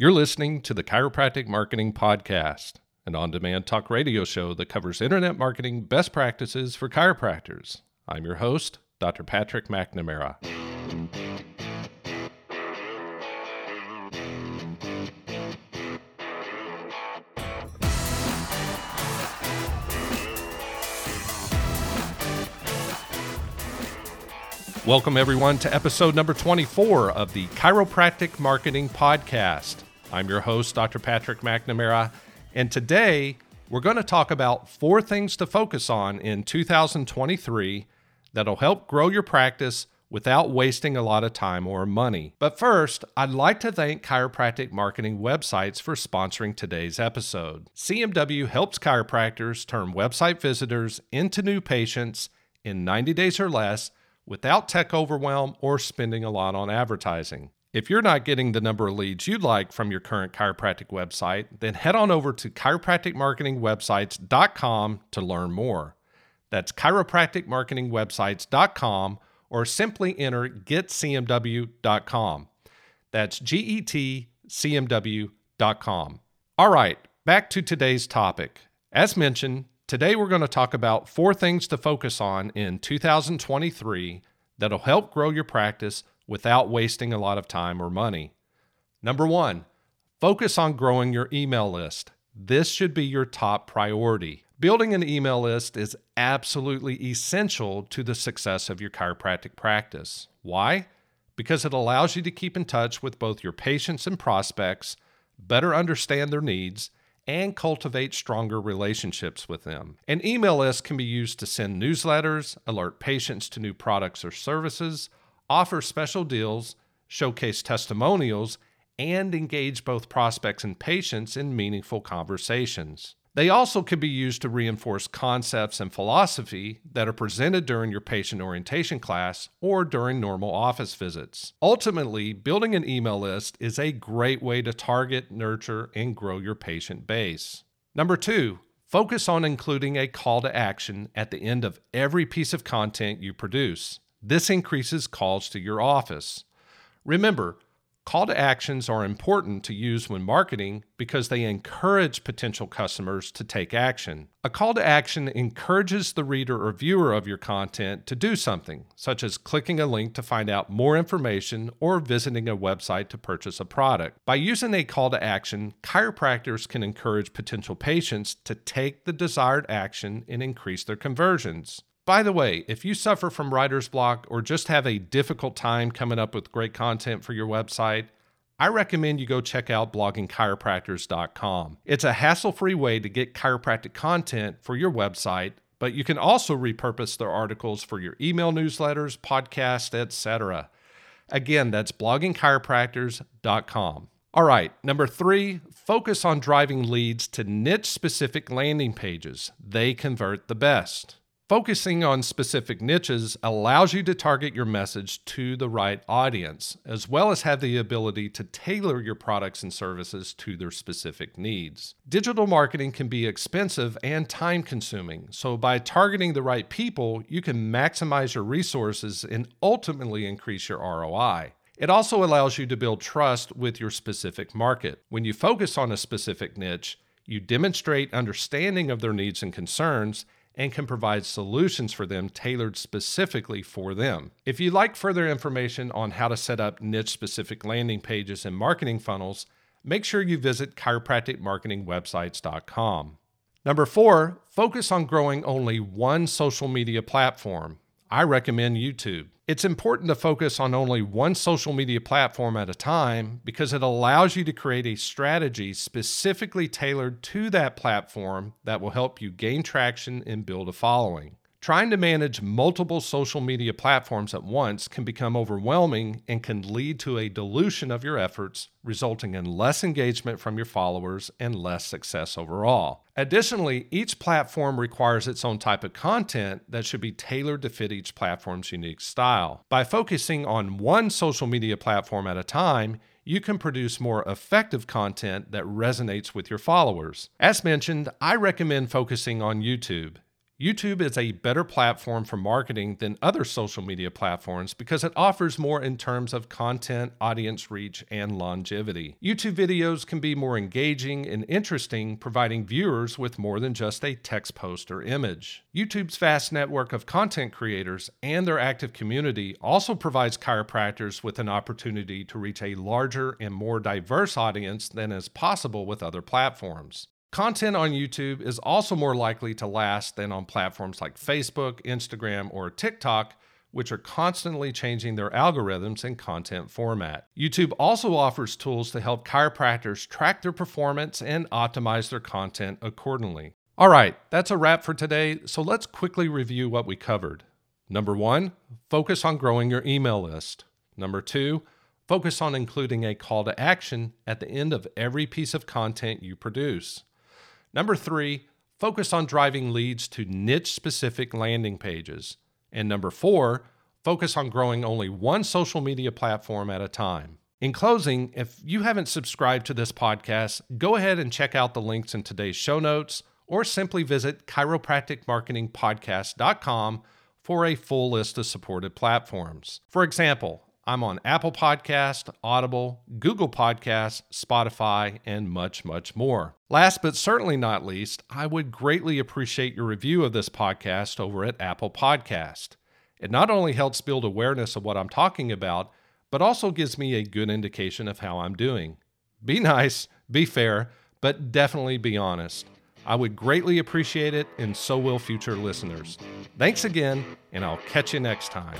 You're listening to the Chiropractic Marketing Podcast, an on demand talk radio show that covers internet marketing best practices for chiropractors. I'm your host, Dr. Patrick McNamara. Welcome, everyone, to episode number 24 of the Chiropractic Marketing Podcast. I'm your host, Dr. Patrick McNamara, and today we're going to talk about four things to focus on in 2023 that'll help grow your practice without wasting a lot of time or money. But first, I'd like to thank chiropractic marketing websites for sponsoring today's episode. CMW helps chiropractors turn website visitors into new patients in 90 days or less without tech overwhelm or spending a lot on advertising. If you're not getting the number of leads you'd like from your current chiropractic website, then head on over to chiropracticmarketingwebsites.com to learn more. That's chiropracticmarketingwebsites.com or simply enter getcmw.com. That's G E T C M W.com. All right, back to today's topic. As mentioned, Today, we're going to talk about four things to focus on in 2023 that'll help grow your practice without wasting a lot of time or money. Number one, focus on growing your email list. This should be your top priority. Building an email list is absolutely essential to the success of your chiropractic practice. Why? Because it allows you to keep in touch with both your patients and prospects, better understand their needs, and cultivate stronger relationships with them. An email list can be used to send newsletters, alert patients to new products or services, offer special deals, showcase testimonials, and engage both prospects and patients in meaningful conversations. They also can be used to reinforce concepts and philosophy that are presented during your patient orientation class or during normal office visits. Ultimately, building an email list is a great way to target, nurture, and grow your patient base. Number two, focus on including a call to action at the end of every piece of content you produce. This increases calls to your office. Remember, Call to actions are important to use when marketing because they encourage potential customers to take action. A call to action encourages the reader or viewer of your content to do something, such as clicking a link to find out more information or visiting a website to purchase a product. By using a call to action, chiropractors can encourage potential patients to take the desired action and increase their conversions. By the way, if you suffer from writer's block or just have a difficult time coming up with great content for your website, I recommend you go check out bloggingchiropractors.com. It's a hassle free way to get chiropractic content for your website, but you can also repurpose their articles for your email newsletters, podcasts, etc. Again, that's bloggingchiropractors.com. All right, number three, focus on driving leads to niche specific landing pages. They convert the best. Focusing on specific niches allows you to target your message to the right audience, as well as have the ability to tailor your products and services to their specific needs. Digital marketing can be expensive and time consuming, so by targeting the right people, you can maximize your resources and ultimately increase your ROI. It also allows you to build trust with your specific market. When you focus on a specific niche, you demonstrate understanding of their needs and concerns and can provide solutions for them tailored specifically for them. If you'd like further information on how to set up niche specific landing pages and marketing funnels, make sure you visit chiropracticmarketingwebsites.com. Number four, focus on growing only one social media platform. I recommend YouTube. It's important to focus on only one social media platform at a time because it allows you to create a strategy specifically tailored to that platform that will help you gain traction and build a following. Trying to manage multiple social media platforms at once can become overwhelming and can lead to a dilution of your efforts, resulting in less engagement from your followers and less success overall. Additionally, each platform requires its own type of content that should be tailored to fit each platform's unique style. By focusing on one social media platform at a time, you can produce more effective content that resonates with your followers. As mentioned, I recommend focusing on YouTube. YouTube is a better platform for marketing than other social media platforms because it offers more in terms of content, audience reach, and longevity. YouTube videos can be more engaging and interesting, providing viewers with more than just a text post or image. YouTube's vast network of content creators and their active community also provides chiropractors with an opportunity to reach a larger and more diverse audience than is possible with other platforms. Content on YouTube is also more likely to last than on platforms like Facebook, Instagram, or TikTok, which are constantly changing their algorithms and content format. YouTube also offers tools to help chiropractors track their performance and optimize their content accordingly. All right, that's a wrap for today, so let's quickly review what we covered. Number one, focus on growing your email list. Number two, focus on including a call to action at the end of every piece of content you produce. Number three, focus on driving leads to niche specific landing pages. And number four, focus on growing only one social media platform at a time. In closing, if you haven't subscribed to this podcast, go ahead and check out the links in today's show notes or simply visit chiropracticmarketingpodcast.com for a full list of supported platforms. For example, I'm on Apple Podcast, Audible, Google Podcasts, Spotify, and much, much more. Last but certainly not least, I would greatly appreciate your review of this podcast over at Apple Podcast. It not only helps build awareness of what I'm talking about, but also gives me a good indication of how I'm doing. Be nice, be fair, but definitely be honest. I would greatly appreciate it, and so will future listeners. Thanks again, and I'll catch you next time.